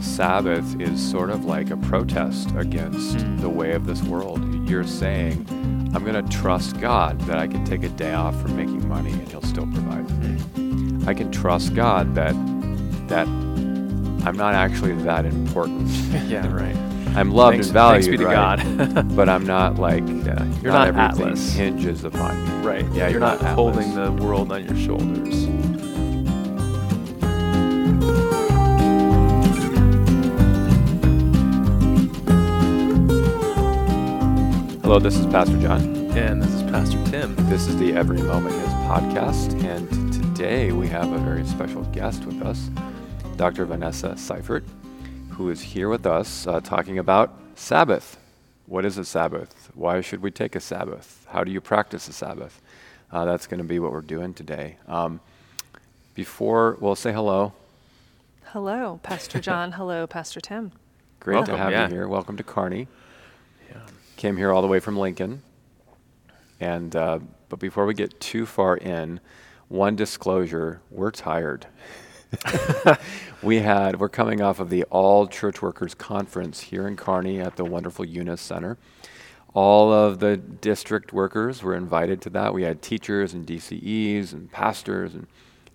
the Sabbath is sort of like a protest against Mm. the way of this world. You're saying, I'm going to trust God that I can take a day off from making money and He'll still provide for me. I can trust God that that I'm not actually that important. yeah, right. I'm loved Thanks- and valued, thanks be to right? God. but I'm not like Yeah, you're not not everything Atlas. hinges upon me. right. Yeah, you're, not, Atlas. holding the world on your shoulders. Hello, this is Pastor John. And this is Pastor Tim. This is the Every Moment Is podcast, and today we have a very special guest with us, Dr. Vanessa Seifert, who is here with us uh, talking about Sabbath. What is a Sabbath? Why should we take a Sabbath? How do you practice a Sabbath? Uh, that's going to be what we're doing today. Um, before, well, say hello. Hello, Pastor John. Hello, Pastor Tim. Great Welcome, to have yeah. you here. Welcome to Kearney. Yeah. Came here all the way from Lincoln. And uh, but before we get too far in, one disclosure: we're tired. we had we're coming off of the All Church Workers Conference here in Kearney at the wonderful Younes Center. All of the district workers were invited to that. We had teachers and DCEs and pastors, and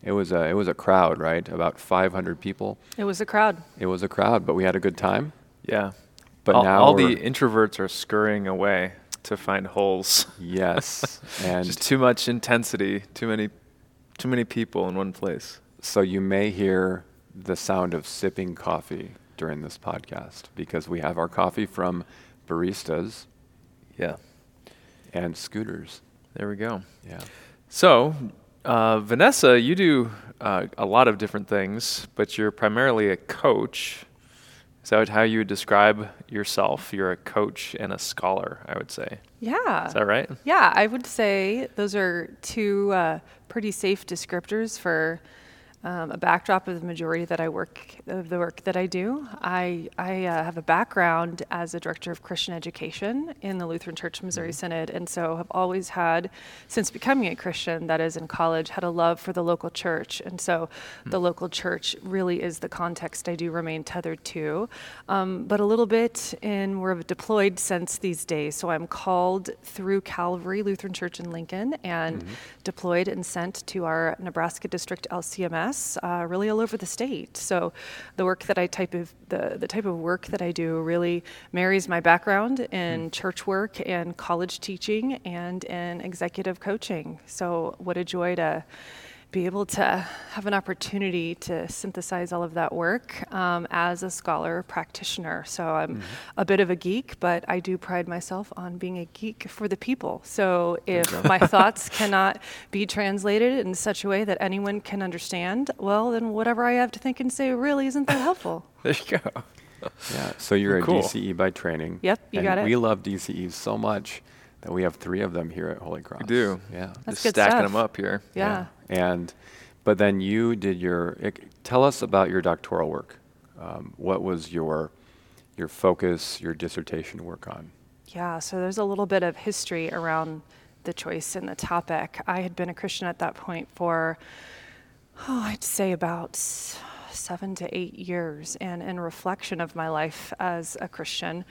it was a it was a crowd, right? About 500 people. It was a crowd. It was a crowd, but we had a good time. Yeah. But all, now all the introverts are scurrying away to find holes. Yes, and Just too much intensity, too many too many people in one place. So you may hear the sound of sipping coffee during this podcast because we have our coffee from baristas Yeah. and scooters. There we go. Yeah. So, uh, Vanessa, you do uh, a lot of different things, but you're primarily a coach. Is that how you would describe yourself? You're a coach and a scholar, I would say. Yeah. Is that right? Yeah, I would say those are two uh, pretty safe descriptors for um, a backdrop of the majority that I work of the work that I do. I I uh, have a background as a director of Christian education in the Lutheran Church Missouri Synod, and so have always had, since becoming a Christian, that is in college, had a love for the local church, and so the local church really is the context I do remain tethered to, um, but a little bit in more of a deployed sense these days. So I'm called through Calvary Lutheran Church in Lincoln and deployed and sent to our Nebraska District LCMS, uh, really all over the state. So the work that I type of the, the type of work that I do really marries my background in church work and college teaching and in executive coaching. So what a joy to be able to have an opportunity to synthesize all of that work um, as a scholar practitioner. So I'm a bit of a geek, but I do pride myself on being a geek for the people. So if my thoughts cannot be translated in such a way that anyone can understand, well, then whatever I have to think and say really isn't that helpful. There you go. Yeah. So you're Cool. a DCE by training. Yep, you and got it. We love DCEs so much that we have three of them here at Holy Cross. We do. Yeah. That's Just good stacking stuff. them up here. Yeah. And, but then you did your. ic- Tell us about your doctoral work. Um, what was your your focus, your dissertation work on? Yeah, so there's a little bit of history around the choice and the topic. I had been a Christian at that point for, oh, I'd say about seven to eight years. And in reflection of my life as a Christian,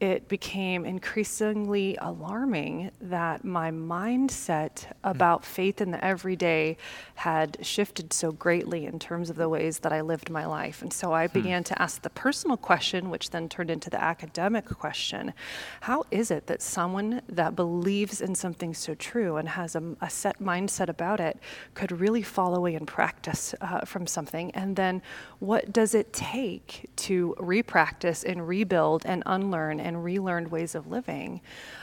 it became increasingly alarming that my mindset about faith in the everyday had shifted so greatly in terms of the ways that I lived my life. And so I began to ask the personal question, which then turned into the academic question How is it that someone that believes in something so true and has a, a set mindset about it could really fall away in practice uh, from something? And then what does it take to repractice and rebuild and unlearn and relearn ways of living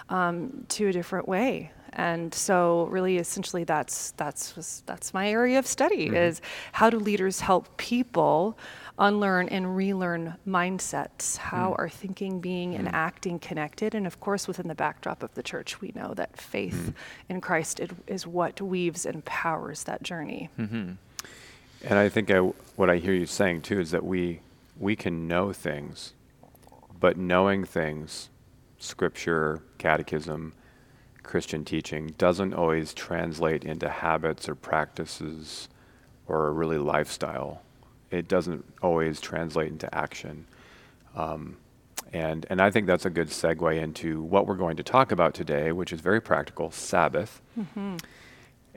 um, to a different way? And so, really, essentially, that's that's that's my area of study mm-hmm. is how do leaders help people unlearn and relearn mindsets? How mm. are thinking, being, and mm. acting connected? And of course, within the backdrop of the church, we know that faith mm. in Christ it, is what weaves and powers that journey. Mm-hmm. And I think I, what I hear you saying too is that we we can know things, but knowing things, scripture, catechism, Christian teaching doesn't always translate into habits or practices or really lifestyle. it doesn't always translate into action. Um, and, and I think that's a good segue into what we're going to talk about today, which is very practical Sabbath. Mm-hmm.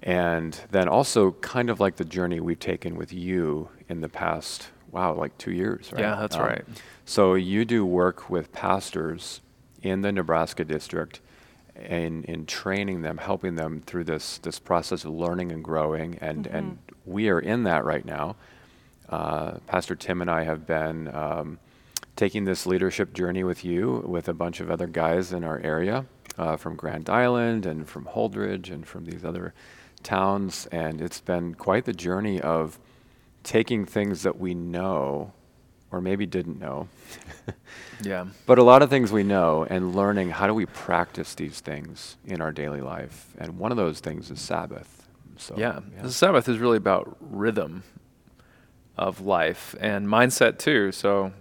And then also, kind of like the journey we've taken with you in the past, wow, like two years, right? Yeah, that's um, right. So you do work with pastors in the Nebraska district in, in training them, helping them through this, this process of learning and growing. And, mm-hmm. and we are in that right now. Uh, Pastor Tim and I have been um, taking this leadership journey with you, with a bunch of other guys in our area uh, from Grand Island and from Holdrege and from these other towns. And it's been quite the journey of taking things that we know or maybe didn't know. yeah. But a lot of things we know and learning how do we practice these things in our daily life. And one of those things is Sabbath. So, yeah. yeah. The Sabbath is really about rhythm of life and mindset too. So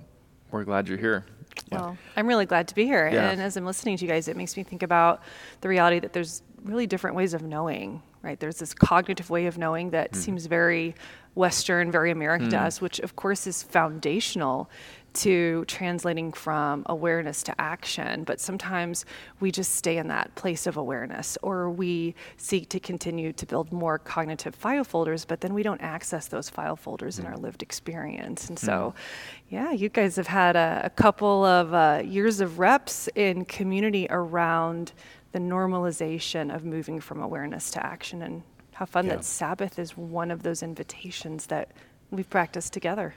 we're glad you're here. Well, I'm really glad to be here. Yeah. And as I'm listening to you guys, it makes me think about the reality that there's really different ways of knowing, right? There's this cognitive way of knowing that mm. seems very Western, very American mm. to us, which of course is foundational to translating from awareness to action. But sometimes we just stay in that place of awareness, or we seek to continue to build more cognitive file folders, but then we don't access those file folders mm. in our lived experience. And so, mm. yeah, you guys have had a, a couple of uh, years of reps in community around the normalization of moving from awareness to action and how fun yeah. that Sabbath is one of those invitations that we've practiced together.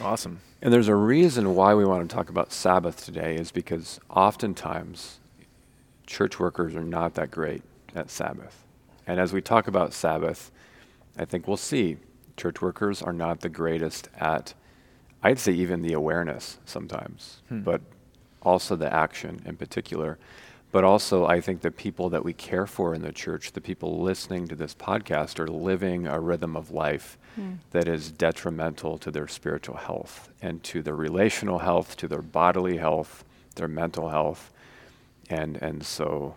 Awesome. And there's a reason why we want to talk about Sabbath today is because oftentimes church workers are not that great at Sabbath. And as we talk about Sabbath, I think we'll see church workers are not the greatest at, I'd say, even the awareness sometimes, hmm. but also the action in particular. But also, I think the people that we care for in the church, the people listening to this podcast, are living a rhythm of life mm. that is detrimental to their spiritual health and to their relational health, to their bodily health, their mental health. And, and so,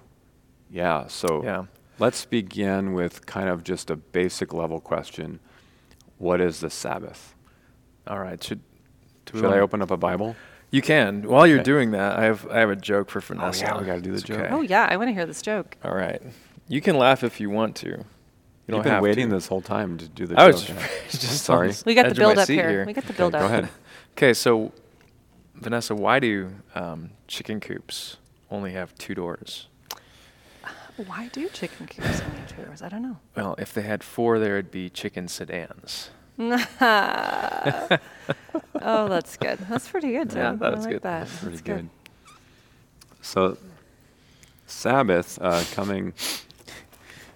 yeah, so yeah. let's begin with kind of just a basic level question What is the Sabbath? All right. Should, should I open up a Bible? You can. While you're okay. doing that, I have I have a joke for Vanessa. Oh yeah, we got to do the joke. Okay. Oh yeah, I want to hear this joke. All right. You can laugh if you want to. You don't You've been have waiting to. this whole time to do the I joke. was just, just sorry. We got the build up here. here. We got the build okay, up. Go ahead. Okay, so Vanessa, why do um, chicken coops only have two doors? Why do chicken coops only have two doors? I don't know. Well, if they had four, there would be chicken sedans. oh, that's good. That's pretty good, Tim. Yeah, that's like good. That. That's pretty that's good. good. So, Sabbath uh, coming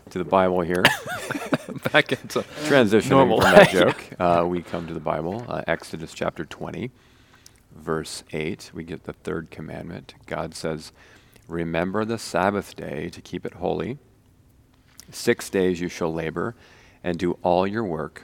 to the Bible here. Back into transitioning normal from that joke. Uh, we come to the Bible, uh, Exodus chapter 20, verse 8. We get the third commandment. God says, Remember the Sabbath day to keep it holy. Six days you shall labor and do all your work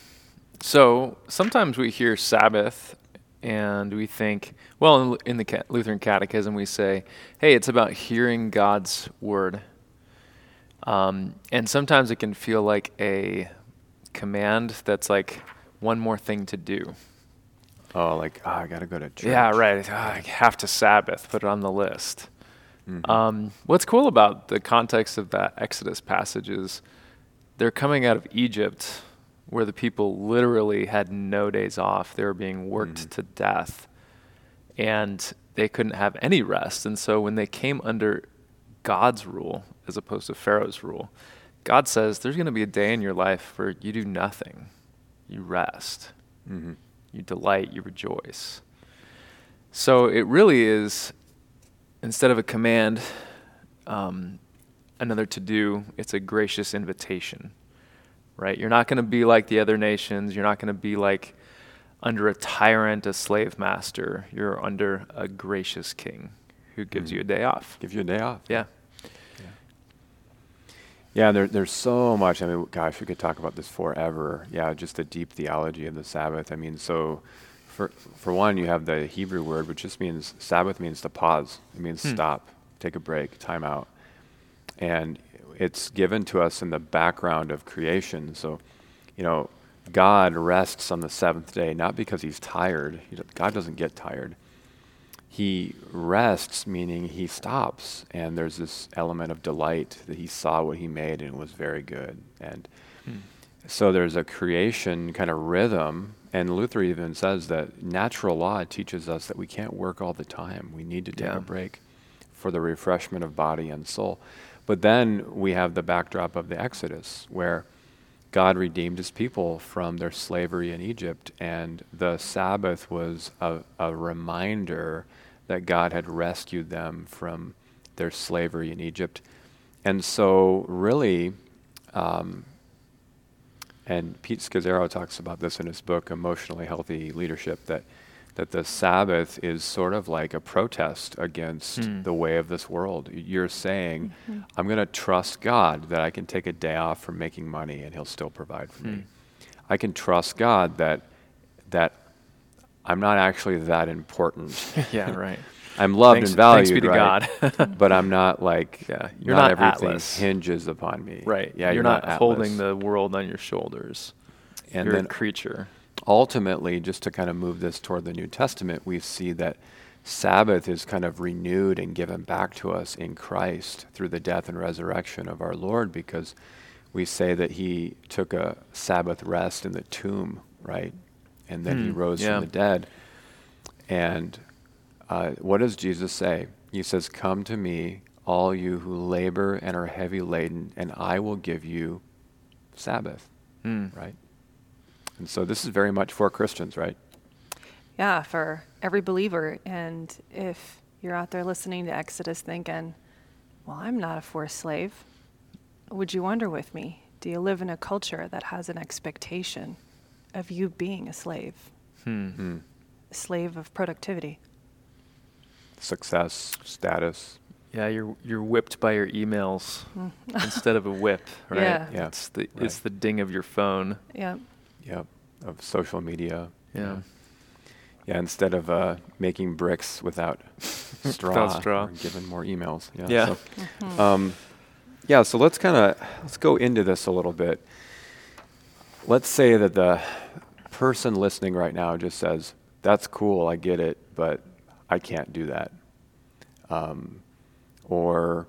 So sometimes we hear Sabbath and we think, well, in the Lutheran Catechism, we say, hey, it's about hearing God's word. Um, and sometimes it can feel like a command that's like one more thing to do. Oh, like, oh, I got to go to church. Yeah, right. Oh, I have to Sabbath, put it on the list. Mm-hmm. Um, what's cool about the context of that Exodus passage is they're coming out of Egypt where the people literally had no days off. They were being worked mm to death and they couldn't have any rest. And so when they came under God's rule as opposed to Pharaoh's rule, God says there's going to be a day in your life where you do nothing. You rest. Mm-hmm. You delight, you rejoice. So it really is, instead of a command, um, another to do, it's a gracious invitation right? You're not going to be like the other nations. You're not going to be like under a tyrant, a slave master. You're under a gracious king who gives Mhm. you a day off. Give you a day off. Yeah. Yeah, there, there's so much. I mean, gosh, we could talk about this forever. Yeah, just the deep theology of the Sabbath. I mean, so for for one, you have the Hebrew word, which just means Sabbath means to pause. It means Hmm. stop, take a break, time out, and it's given to us in the background of creation. So, you know, God rests on the seventh day, not because He's tired. God doesn't get tired he rests, meaning he stops, and there's this element of delight that he saw what he made and it was very good. And Hmm. so there's a creation kind of rhythm, and Luther even says that natural law teaches us that we can't work all the time. We need to take Yeah. a break for the refreshment of body and soul. But then we have the backdrop of the Exodus, where God redeemed his people from their slavery in Egypt, and the Sabbath was a, a reminder that God had rescued them from their slavery in Egypt. And so, really, um, and Pete Scazzero talks about this in his book, Emotionally Healthy Leadership, that, that the Sabbath is sort of like a protest against Hmm. the way of this world. You're saying, I'm going to trust God that I can take a day off from making money and He'll still provide for Hmm. me. I can trust God that, that I'm not actually that important. yeah, right. I'm loved Thanks- and valued, thanks be to right? God. but I'm not like Yeah, you're not, not everything Atlas. hinges upon me. Right. Yeah, you're, not, holding the world on your shoulders. and you're then a creature. Ultimately, just to kind of move this toward the New Testament, we see that Sabbath is kind of renewed and given back to us in Christ through the death and resurrection of our Lord because we say that he took a Sabbath rest in the tomb, right? And then he Hmm, rose yeah. from the dead. And uh, what does Jesus say? He says, Come to me, all you who labor and are heavy laden, and I will give you Sabbath, Hmm. right? And so this is very much for Christians, right? Yeah, for every believer. And if you're out there listening to Exodus thinking, well, I'm not a forced slave, would you wonder with me, do you live in a culture that has an expectation of you being a slave, Hmm. Hmm. a slave of productivity? Success, status. Yeah, you're you're whipped by your emails instead of a whip, right? Yeah. Yeah, It's the right. it's the ding of your phone. Yeah. Yep. Of social media. Yeah. Yeah, instead of uh, making bricks without straw, Without straw. given more emails. Yeah. Yeah. So, Mhm. um, yeah. So let's kind of let's go into this a little bit. Let's say that the person listening right now just says, "That's cool, I get it, but I can't do that," um, or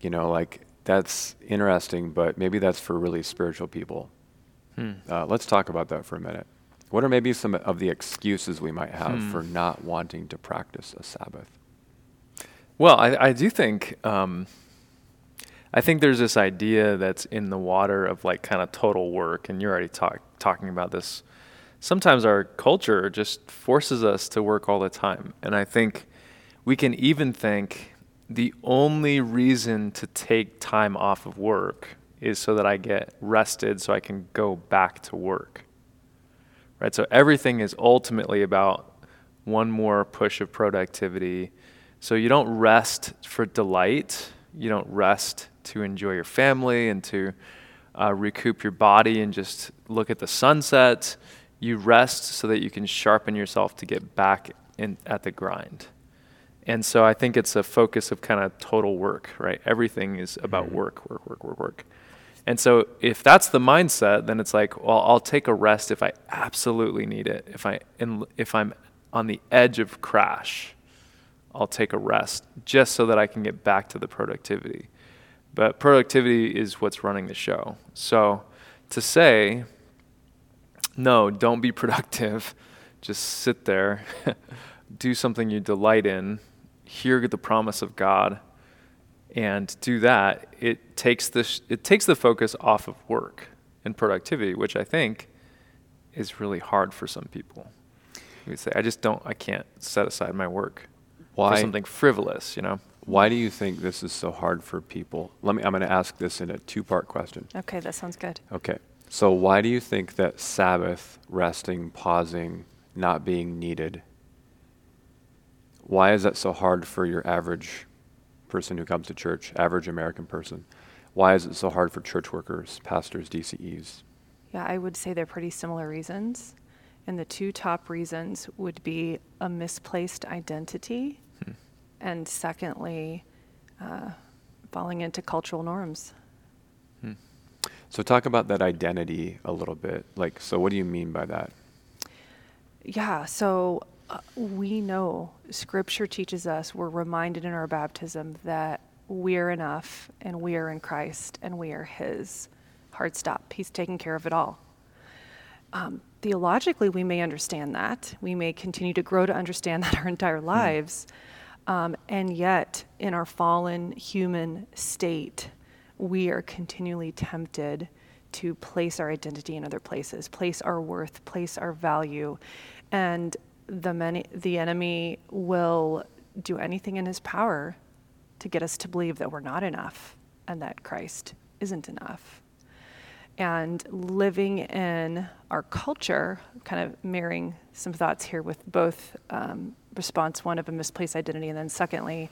you know, like that's interesting, but maybe that's for really spiritual people. Hmm. Uh, let's talk about that for a minute. What are maybe some of the excuses we might have Hmm. for not wanting to practice a Sabbath? Well, I, I do think um, I think there's this idea that's in the water of like kind of total work, and you're already talk, talking about this. Sometimes our culture just forces us to work all the time, and I think we can even think the only reason to take time off of work is so that I get rested, so I can go back to work. Right. So everything is ultimately about one more push of productivity. So you don't rest for delight. You don't rest to enjoy your family and to uh, recoup your body and just look at the sunset. You rest so that you can sharpen yourself to get back in at the grind. And so I think it's a focus of kind of total work, right? Everything is about Mhm. work, work, work, work, work. And so if that's the mindset, then it's like, well, I'll take a rest if I absolutely need it. If I if I'm on the edge of crash, I'll take a rest just so that I can get back to the productivity. But productivity is what's running the show. So to say, no, don't be productive, just sit there, do something you delight in, hear the promise of God, and do that, it takes the sh- it takes the focus off of work and productivity, which I think is really hard for some people. You say, I just don't, I can't set aside my work Why? for something frivolous, you know? Why do you think this is so hard for people? Let me. I'm going to ask this in a two-part question. Okay, that sounds good. Okay. So, why do you think that Sabbath, resting, pausing, not being needed, why is that so hard for your average person who comes to church, average American person? Why is it so hard for church workers, pastors, DCEs? Yeah, I would say they're pretty similar reasons. And the two top reasons would be a misplaced identity, hmm. and secondly, uh, falling into cultural norms. Hmm. So, talk about that identity a little bit. Like, so what do you mean by that? Yeah, so we know Scripture teaches us, we're reminded in our baptism that we're enough and we are in Christ and we are His. Hard stop. He's taking care of it all. Um, theologically, we may understand that. We may continue to grow to understand that our entire hmm. lives. Mm. Um, and yet, in our fallen human state, we are continually tempted to place our identity in other places, place our worth, place our value. And the, many, the enemy will do anything in his power to get us to believe that we're not enough and that Christ isn't enough. And living in our culture, kind of mirroring some thoughts here with both um, response one of a misplaced identity, and then secondly,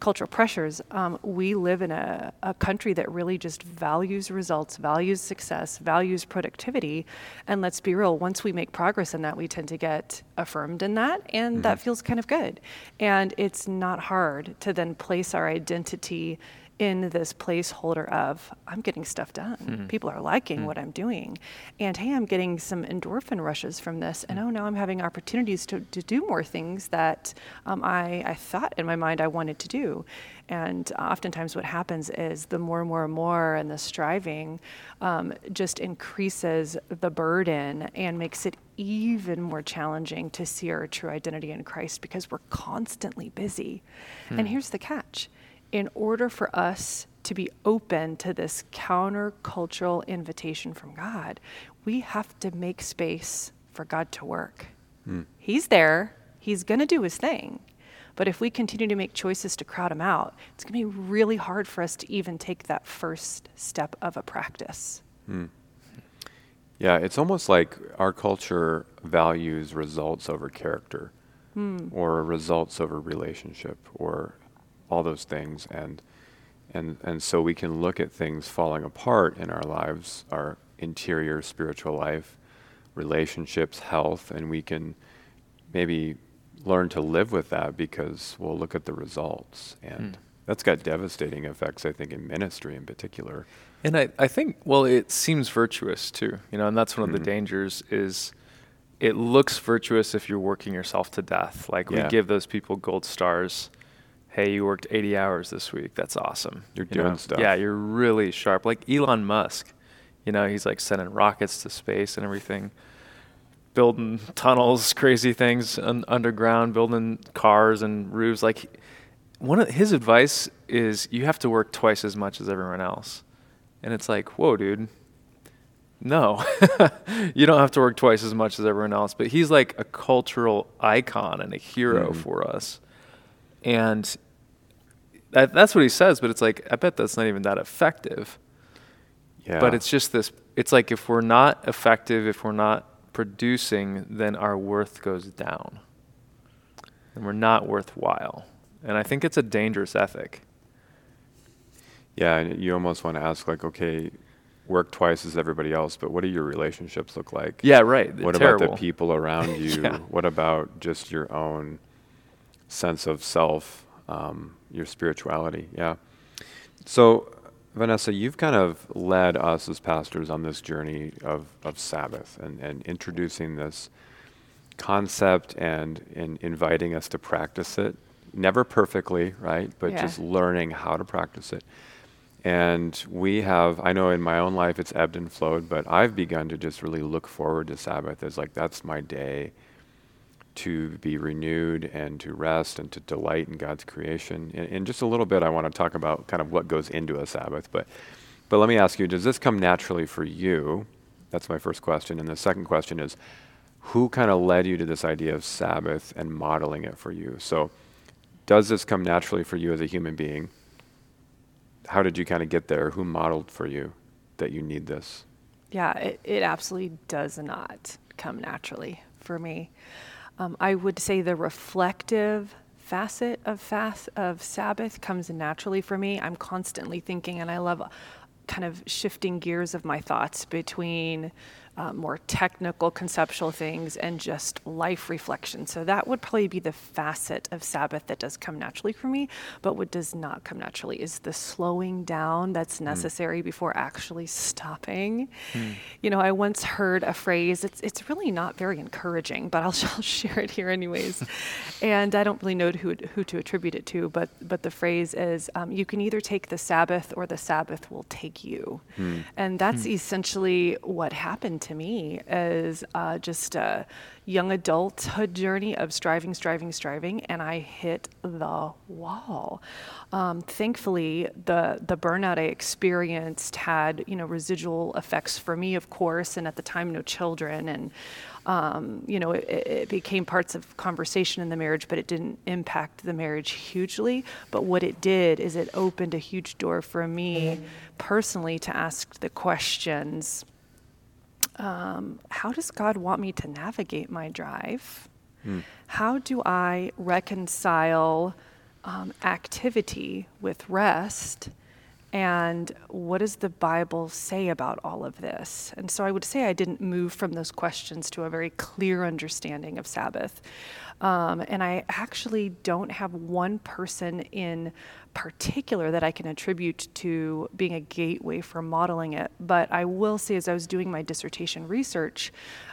cultural pressures, um, we live in a, a, country that really just values results, values success, values productivity. And let's be real, once we make progress in that, we tend to get affirmed in that, and mm-hmm. that feels kind of good. And it's not hard to then place our identity in this placeholder of I'm getting stuff done. Mm-hmm. People are liking mm-hmm. what I'm doing. And hey, I'm getting some endorphin rushes from this. And mm. oh, now I'm having opportunities to, to do more things that um, I, I thought in my mind I wanted to do. And oftentimes, what happens is the more and more and more, and the striving um, just increases the burden and makes it even more challenging to see our true identity in Christ because we're constantly busy. Hmm. And here's the catch in order for us to be open to this countercultural invitation from God, we have to make space for God to work. Mm. He's there, He's going to do His thing. But if we continue to make choices to crowd Him out, it's going to be really hard for us to even take that first step of a practice. Mm. Yeah, it's almost like our culture values results over character, mm. or results over relationship, or all those things and and and so we can look at things falling apart in our lives our interior spiritual life relationships health and we can maybe learn to live with that because we'll look at the results and mm. that's got devastating effects i think in ministry in particular and I, I think well it seems virtuous too you know and that's one of mm-hmm. the dangers is it looks virtuous if you're working yourself to death like yeah. we give those people gold stars hey, you worked 80 hours this week. That's awesome. You're you doing know? stuff. Yeah, you're really sharp. Like Elon Musk, you know, he's like sending rockets to space and everything, building tunnels, crazy things un- underground, building cars and roofs. Like one of his advice is you have to work twice as much as everyone else. And it's like, whoa, dude. No, you don't have to work twice as much as everyone else. But he's like a cultural icon and a hero mm. for us. And that, that's what he says, but it's like, I bet that's not even that effective. Yeah. But it's just this it's like if we're not effective, if we're not producing, then our worth goes down. And we're not worthwhile. And I think it's a dangerous ethic. Yeah, and you almost want to ask like, okay, work twice as everybody else, but what do your relationships look like? Yeah, right. They're what terrible. about the people around you? yeah. What about just your own sense of self? Um, your spirituality. Yeah. So, Vanessa, you've kind of led us as pastors on this journey of, of Sabbath and, and introducing this concept and in inviting us to practice it. Never perfectly, right? But yeah. just learning how to practice it. And we have, I know in my own life it's ebbed and flowed, but I've begun to just really look forward to Sabbath as like, that's my day to be renewed and to rest and to delight in God's creation. In, in, just a little bit, I want to talk about kind of what goes into a Sabbath. But, but let me ask you does this come naturally for you? That's my first question. And the second question is who kind of led you to this idea of Sabbath and modeling it for you? So, does this come naturally for you as a human being? How did you kind of get there? Who modeled for you that you need this? Yeah, it, it absolutely does not come naturally for me. Um, I would say the reflective facet of fast of Sabbath comes naturally for me. I'm constantly thinking, and I love kind of shifting gears of my thoughts between uh, more technical conceptual things and just life reflection. So that would probably be the facet of Sabbath that does come naturally for me, but what does not come naturally is the slowing down that's hmm. necessary mm. before actually stopping. Mm. You know, I once heard a phrase, it's, it's really not very encouraging, but I'll, I'll share it here anyways. and I don't really know who, who to attribute it to, but, but the phrase is um, you can either take the Sabbath or the Sabbath will take you. Mm. And that's hmm. essentially what happened to me as uh, just a young adulthood journey of striving, striving, striving, and I hit the wall. Um, thankfully, the the burnout I experienced had you know residual effects for me, of course, and at the time, no children, and um, you know, it, it, became parts of conversation in the marriage, but it didn't impact the marriage hugely. But what it did is it opened a huge door for me personally to ask the questions um, how does God want me to navigate my drive? Mm. How do I reconcile um, activity with rest? And what does the Bible say about all of this? And so I would say I didn't move from those questions to a very clear understanding of Sabbath. Um, and I actually don't have one person in particular that I can attribute to being a gateway for modeling it. But I will say, as I was doing my dissertation research,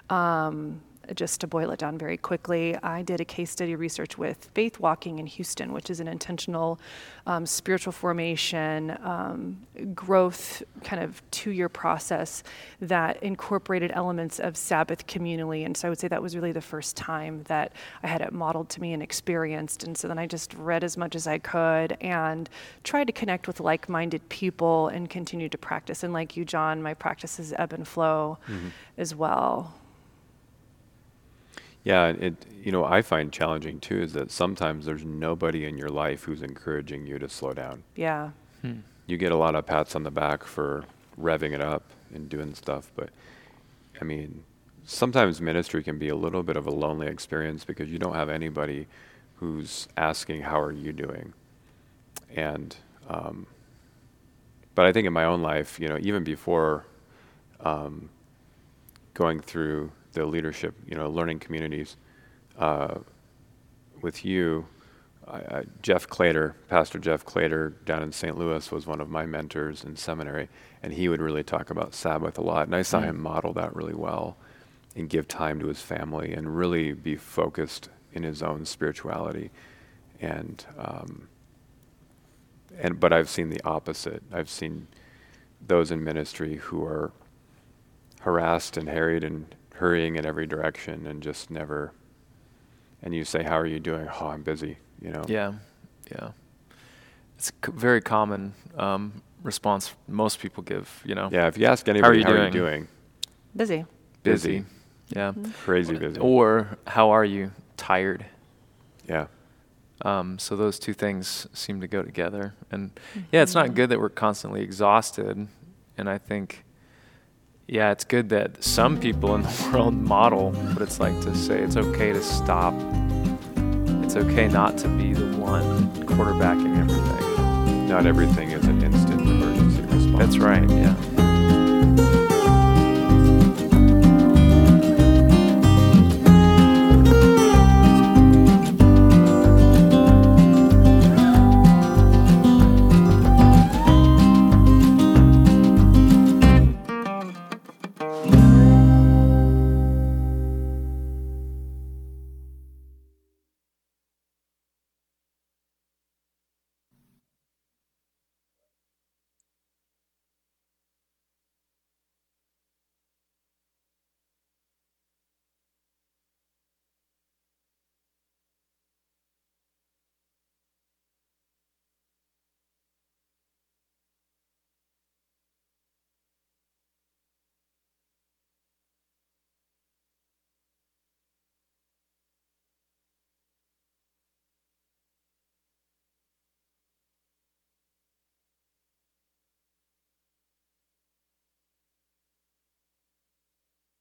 um, just to boil it down very quickly, I did a case study research with Faith Walking in Houston, which is an intentional um, spiritual formation, um, growth kind of two year process that incorporated elements of Sabbath communally. And so I would say that was really the first time that I had it modeled to me and experienced. And so then I just read as much as I could and tried to connect with like minded people and continue to practice. And like you, John, my practices ebb and flow mm-hmm. as well. Yeah, it you know I find challenging too is that sometimes there's nobody in your life who's encouraging you to slow down. Yeah. Hmm. You get a lot of pats on the back for revving it up and doing stuff, but I mean, sometimes ministry can be a little bit of a lonely experience because you don't have anybody who's asking how are you doing, and um, but I think in my own life, you know, even before um, going through the leadership, you know, learning communities. Uh, with you, I, Jeff Claytor, Pastor Jeff Claytor down in St. Louis was one of my mentors in seminary, and he would really talk about Sabbath a lot. And I saw mm. him model that really well and give time to his family and really be focused in his own spirituality. And, um, and but I've seen the opposite. I've seen those in ministry who are harassed and harried and hurrying in every direction and just never. And you say, "How are you doing?" "Oh, I'm busy." You know. Yeah, yeah. It's a c- very common um, response most people give. You know. Yeah, if you ask anybody, how are you, how doing? Are you doing? Busy. Busy. Yeah. Mm-hmm. Crazy busy. Or how are you? Tired. Yeah. Um, so those two things seem to go together. And mm-hmm. yeah, it's not good that we're constantly exhausted. And I think yeah, it's good that some people in the world model what it's like to say it's okay to stop. It's okay not to be the one quarterbacking everything. Not everything is an instant emergency response. That's right, yeah.